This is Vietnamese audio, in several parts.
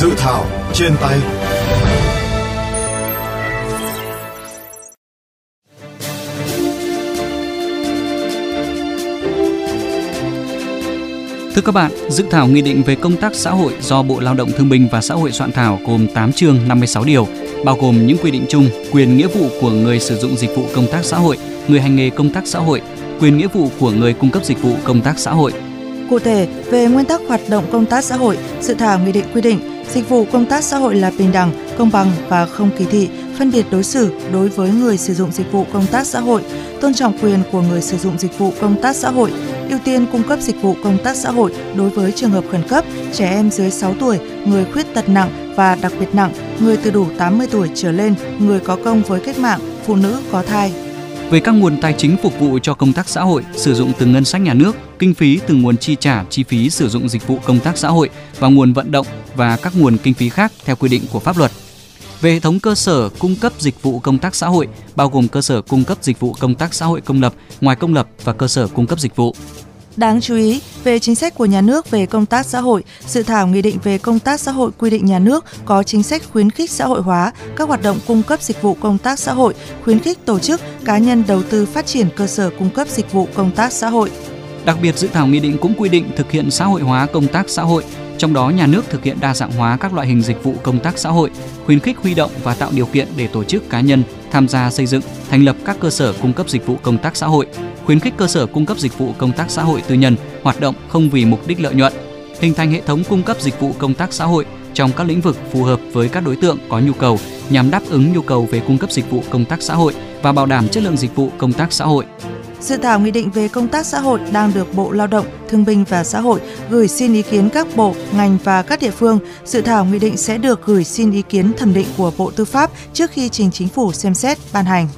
Dự thảo trên tay Thưa các bạn, dự thảo nghị định về công tác xã hội do Bộ Lao động Thương binh và Xã hội soạn thảo gồm 8 chương 56 điều, bao gồm những quy định chung, quyền nghĩa vụ của người sử dụng dịch vụ công tác xã hội, người hành nghề công tác xã hội, quyền nghĩa vụ của người cung cấp dịch vụ công tác xã hội. Cụ thể, về nguyên tắc hoạt động công tác xã hội, dự thảo nghị định quy định dịch vụ công tác xã hội là bình đẳng, công bằng và không kỳ thị, phân biệt đối xử đối với người sử dụng dịch vụ công tác xã hội, tôn trọng quyền của người sử dụng dịch vụ công tác xã hội, ưu tiên cung cấp dịch vụ công tác xã hội đối với trường hợp khẩn cấp, trẻ em dưới 6 tuổi, người khuyết tật nặng và đặc biệt nặng, người từ đủ 80 tuổi trở lên, người có công với cách mạng, phụ nữ có thai. Về các nguồn tài chính phục vụ cho công tác xã hội sử dụng từ ngân sách nhà nước, kinh phí từ nguồn chi trả chi phí sử dụng dịch vụ công tác xã hội và nguồn vận động và các nguồn kinh phí khác theo quy định của pháp luật về hệ thống cơ sở cung cấp dịch vụ công tác xã hội, bao gồm cơ sở cung cấp dịch vụ công tác xã hội công lập, ngoài công lập và cơ sở cung cấp dịch vụ. Đáng chú ý, về chính sách của nhà nước về công tác xã hội, dự thảo nghị định về công tác xã hội quy định nhà nước có chính sách khuyến khích xã hội hóa các hoạt động cung cấp dịch vụ công tác xã hội, khuyến khích tổ chức, cá nhân đầu tư phát triển cơ sở cung cấp dịch vụ công tác xã hội. Đặc biệt, dự thảo nghị định cũng quy định thực hiện xã hội hóa công tác xã hội, trong đó nhà nước thực hiện đa dạng hóa các loại hình dịch vụ công tác xã hội, khuyến khích huy động và tạo điều kiện để tổ chức cá nhân tham gia xây dựng, thành lập các cơ sở cung cấp dịch vụ công tác xã hội, khuyến khích cơ sở cung cấp dịch vụ công tác xã hội tư nhân hoạt động không vì mục đích lợi nhuận, hình thành hệ thống cung cấp dịch vụ công tác xã hội trong các lĩnh vực phù hợp với các đối tượng có nhu cầu nhằm đáp ứng nhu cầu về cung cấp dịch vụ công tác xã hội và bảo đảm chất lượng dịch vụ công tác xã hội. Dự thảo nghị định về công tác xã hội đang được Bộ Lao động, Thương binh và Xã hội gửi xin ý kiến các bộ, ngành và các địa phương. Dự thảo nghị định sẽ được gửi xin ý kiến thẩm định của Bộ Tư pháp trước khi trình chính phủ xem xét ban hành.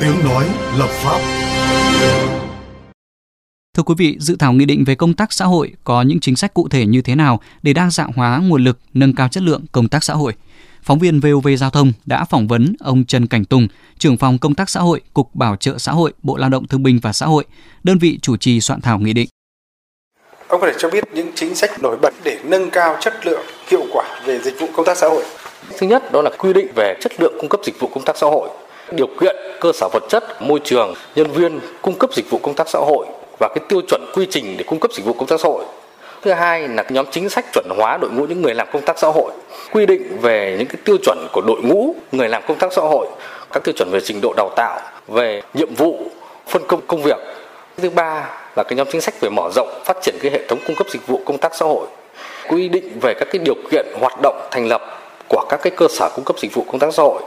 Tiếng nói lập pháp Thưa quý vị, dự thảo nghị định về công tác xã hội có những chính sách cụ thể như thế nào để đa dạng hóa nguồn lực, nâng cao chất lượng công tác xã hội? Phóng viên VOV Giao thông đã phỏng vấn ông Trần Cảnh Tùng, trưởng phòng công tác xã hội, Cục Bảo trợ xã hội, Bộ Lao động Thương binh và Xã hội, đơn vị chủ trì soạn thảo nghị định. Ông có thể cho biết những chính sách nổi bật để nâng cao chất lượng, hiệu quả về dịch vụ công tác xã hội. Thứ nhất đó là quy định về chất lượng cung cấp dịch vụ công tác xã hội, điều kiện cơ sở vật chất, môi trường, nhân viên cung cấp dịch vụ công tác xã hội và cái tiêu chuẩn quy trình để cung cấp dịch vụ công tác xã hội. Thứ hai là nhóm chính sách chuẩn hóa đội ngũ những người làm công tác xã hội, quy định về những cái tiêu chuẩn của đội ngũ người làm công tác xã hội, các tiêu chuẩn về trình độ đào tạo, về nhiệm vụ, phân công công việc. Thứ ba là cái nhóm chính sách về mở rộng phát triển cái hệ thống cung cấp dịch vụ công tác xã hội, quy định về các cái điều kiện hoạt động thành lập của các cái cơ sở cung cấp dịch vụ công tác xã hội.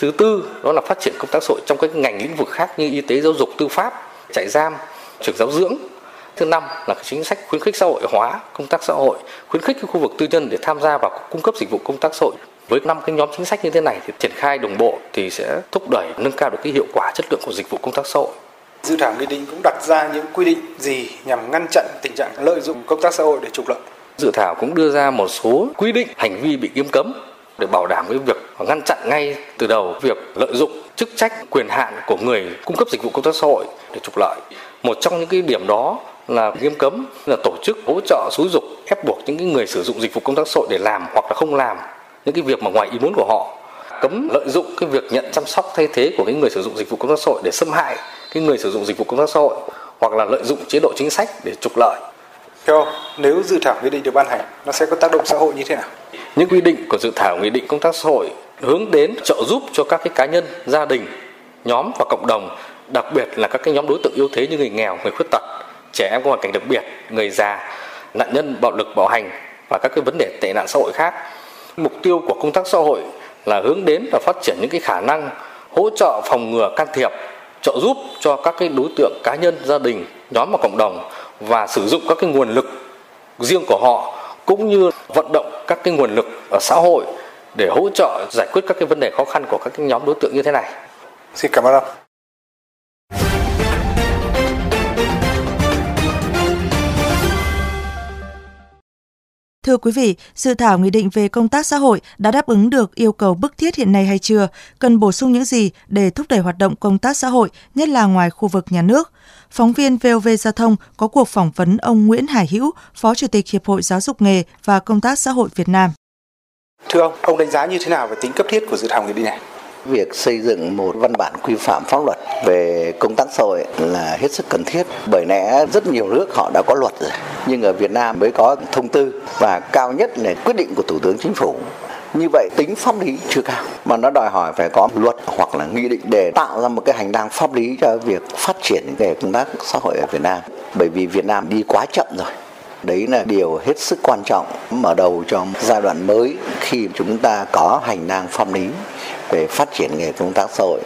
Thứ tư đó là phát triển công tác xã hội trong các ngành lĩnh vực khác như y tế, giáo dục, tư pháp, trại giam, trường giáo dưỡng. Thứ năm là chính sách khuyến khích xã hội hóa công tác xã hội khuyến khích cái khu vực tư nhân để tham gia vào cung cấp dịch vụ công tác xã hội. Với năm cái nhóm chính sách như thế này thì triển khai đồng bộ thì sẽ thúc đẩy nâng cao được cái hiệu quả chất lượng của dịch vụ công tác xã hội. Dự thảo nghị định cũng đặt ra những quy định gì nhằm ngăn chặn tình trạng lợi dụng công tác xã hội để trục lợi? Dự thảo cũng đưa ra một số quy định hành vi bị nghiêm cấm để bảo đảm cái việc ngăn chặn ngay từ đầu việc lợi dụng chức trách, quyền hạn của người cung cấp dịch vụ công tác xã hội để trục lợi một trong những cái điểm đó là nghiêm cấm, là tổ chức hỗ trợ, xúi dục, ép buộc những cái người sử dụng dịch vụ công tác xã hội để làm hoặc là không làm những cái việc mà ngoài ý muốn của họ cấm lợi dụng cái việc nhận chăm sóc thay thế của cái người sử dụng dịch vụ công tác xã hội để xâm hại cái người sử dụng dịch vụ công tác xã hội hoặc là lợi dụng chế độ chính sách để trục lợi. Theo nếu dự thảo nghị định được ban hành, nó sẽ có tác động xã hội như thế nào? Những quy định của dự thảo nghị định công tác xã hội hướng đến trợ giúp cho các cái cá nhân, gia đình, nhóm và cộng đồng đặc biệt là các cái nhóm đối tượng yếu thế như người nghèo, người khuyết tật, trẻ em có hoàn cảnh đặc biệt, người già, nạn nhân bạo lực bạo hành và các cái vấn đề tệ nạn xã hội khác. Mục tiêu của công tác xã hội là hướng đến và phát triển những cái khả năng hỗ trợ phòng ngừa can thiệp trợ giúp cho các cái đối tượng cá nhân gia đình nhóm và cộng đồng và sử dụng các cái nguồn lực riêng của họ cũng như vận động các cái nguồn lực ở xã hội để hỗ trợ giải quyết các cái vấn đề khó khăn của các cái nhóm đối tượng như thế này. Xin cảm ơn ông. Thưa quý vị, dự thảo nghị định về công tác xã hội đã đáp ứng được yêu cầu bức thiết hiện nay hay chưa? Cần bổ sung những gì để thúc đẩy hoạt động công tác xã hội, nhất là ngoài khu vực nhà nước? Phóng viên VOV Giao thông có cuộc phỏng vấn ông Nguyễn Hải Hữu, Phó Chủ tịch Hiệp hội Giáo dục nghề và Công tác xã hội Việt Nam. Thưa ông, ông đánh giá như thế nào về tính cấp thiết của dự thảo nghị định này? Việc xây dựng một văn bản quy phạm pháp luật về công tác xã hội là hết sức cần thiết bởi lẽ rất nhiều nước họ đã có luật rồi nhưng ở Việt Nam mới có thông tư và cao nhất là quyết định của Thủ tướng Chính phủ như vậy tính pháp lý chưa cao mà nó đòi hỏi phải có luật hoặc là nghị định để tạo ra một cái hành lang pháp lý cho việc phát triển về công tác xã hội ở Việt Nam bởi vì Việt Nam đi quá chậm rồi đấy là điều hết sức quan trọng mở đầu cho giai đoạn mới khi chúng ta có hành lang pháp lý về phát triển nghề công tác xã hội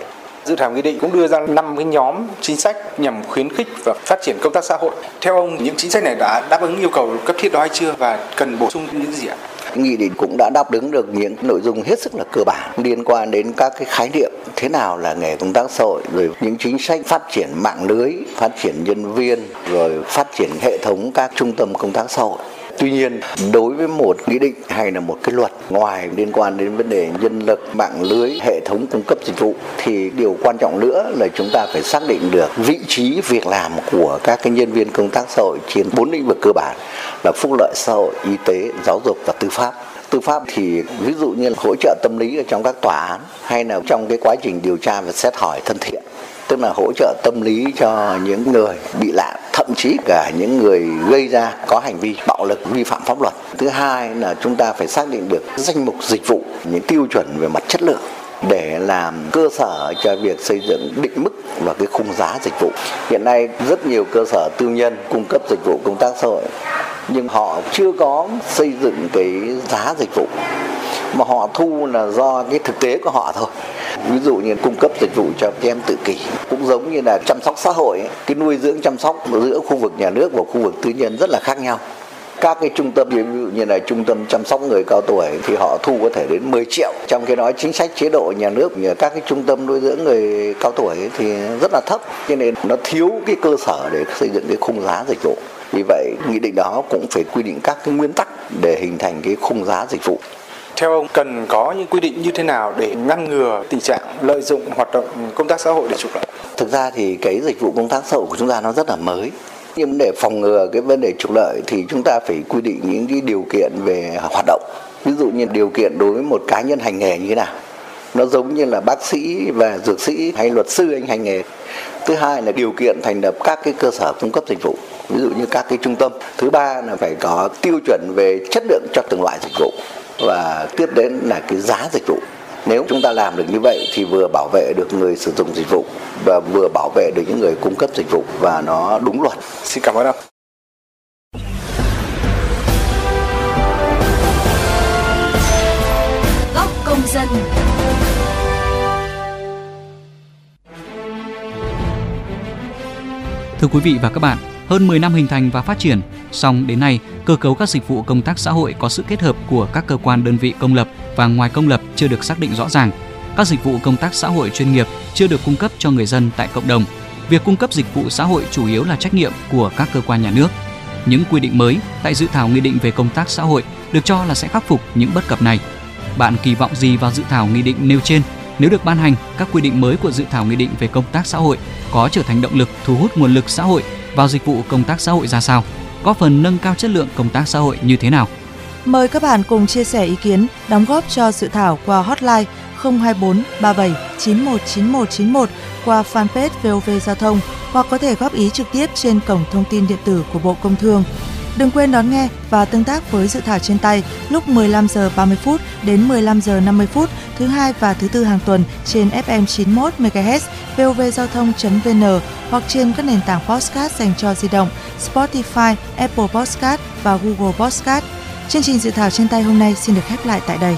Dự thảo nghị định cũng đưa ra 5 cái nhóm chính sách nhằm khuyến khích và phát triển công tác xã hội. Theo ông, những chính sách này đã đáp ứng yêu cầu cấp thiết đó hay chưa và cần bổ sung những gì ạ? Nghị định cũng đã đáp ứng được những nội dung hết sức là cơ bản liên quan đến các cái khái niệm thế nào là nghề công tác xã hội rồi những chính sách phát triển mạng lưới, phát triển nhân viên rồi phát triển hệ thống các trung tâm công tác xã hội. Tuy nhiên, đối với một nghị định hay là một cái luật ngoài liên quan đến vấn đề nhân lực, mạng lưới, hệ thống cung cấp dịch vụ thì điều quan trọng nữa là chúng ta phải xác định được vị trí việc làm của các cái nhân viên công tác xã hội trên bốn lĩnh vực cơ bản là phúc lợi xã hội, y tế, giáo dục và tư pháp tư pháp thì ví dụ như là hỗ trợ tâm lý ở trong các tòa án hay là trong cái quá trình điều tra và xét hỏi thân thiện tức là hỗ trợ tâm lý cho những người bị nạn thậm chí cả những người gây ra có hành vi bạo lực, vi phạm pháp luật thứ hai là chúng ta phải xác định được danh mục dịch vụ, những tiêu chuẩn về mặt chất lượng để làm cơ sở cho việc xây dựng định mức và cái khung giá dịch vụ. Hiện nay rất nhiều cơ sở tư nhân cung cấp dịch vụ công tác xã hội, nhưng họ chưa có xây dựng cái giá dịch vụ mà họ thu là do cái thực tế của họ thôi. Ví dụ như cung cấp dịch vụ cho các em tự kỷ, cũng giống như là chăm sóc xã hội ấy. cái nuôi dưỡng chăm sóc giữa khu vực nhà nước và khu vực tư nhân rất là khác nhau. Các cái trung tâm, ví dụ như là trung tâm chăm sóc người cao tuổi thì họ thu có thể đến 10 triệu. Trong khi đó chính sách chế độ nhà nước như các cái trung tâm nuôi dưỡng người cao tuổi thì rất là thấp. Cho nên nó thiếu cái cơ sở để xây dựng cái khung giá dịch vụ. Vì vậy, nghị định đó cũng phải quy định các cái nguyên tắc để hình thành cái khung giá dịch vụ theo ông, cần có những quy định như thế nào để ngăn ngừa tình trạng lợi dụng hoạt động công tác xã hội để trục lợi? Thực ra thì cái dịch vụ công tác xã hội của chúng ta nó rất là mới. Nhưng để phòng ngừa cái vấn đề trục lợi thì chúng ta phải quy định những cái điều kiện về hoạt động. Ví dụ như điều kiện đối với một cá nhân hành nghề như thế nào. Nó giống như là bác sĩ và dược sĩ hay luật sư anh hành nghề. Thứ hai là điều kiện thành lập các cái cơ sở cung cấp dịch vụ, ví dụ như các cái trung tâm thứ ba là phải có tiêu chuẩn về chất lượng cho từng loại dịch vụ và tiếp đến là cái giá dịch vụ nếu chúng ta làm được như vậy thì vừa bảo vệ được người sử dụng dịch vụ và vừa bảo vệ được những người cung cấp dịch vụ và nó đúng luật. Xin cảm ơn ông. Góc công dân. Thưa quý vị và các bạn, hơn 10 năm hình thành và phát triển, song đến nay, cơ cấu các dịch vụ công tác xã hội có sự kết hợp của các cơ quan đơn vị công lập và ngoài công lập chưa được xác định rõ ràng. Các dịch vụ công tác xã hội chuyên nghiệp chưa được cung cấp cho người dân tại cộng đồng. Việc cung cấp dịch vụ xã hội chủ yếu là trách nhiệm của các cơ quan nhà nước. Những quy định mới tại dự thảo nghị định về công tác xã hội được cho là sẽ khắc phục những bất cập này. Bạn kỳ vọng gì vào dự thảo nghị định nêu trên? Nếu được ban hành, các quy định mới của dự thảo nghị định về công tác xã hội có trở thành động lực thu hút nguồn lực xã hội vào dịch vụ công tác xã hội ra sao, có phần nâng cao chất lượng công tác xã hội như thế nào. Mời các bạn cùng chia sẻ ý kiến, đóng góp cho dự thảo qua hotline 024 37 919191 qua fanpage VOV Giao thông hoặc có thể góp ý trực tiếp trên cổng thông tin điện tử của Bộ Công Thương. Đừng quên đón nghe và tương tác với dự thảo trên tay lúc 15 giờ 30 phút đến 15 giờ 50 phút thứ hai và thứ tư hàng tuần trên FM 91 MHz, vovgiao thông.vn hoặc trên các nền tảng podcast dành cho di động Spotify, Apple Podcast và Google Podcast. Chương trình dự thảo trên tay hôm nay xin được khép lại tại đây.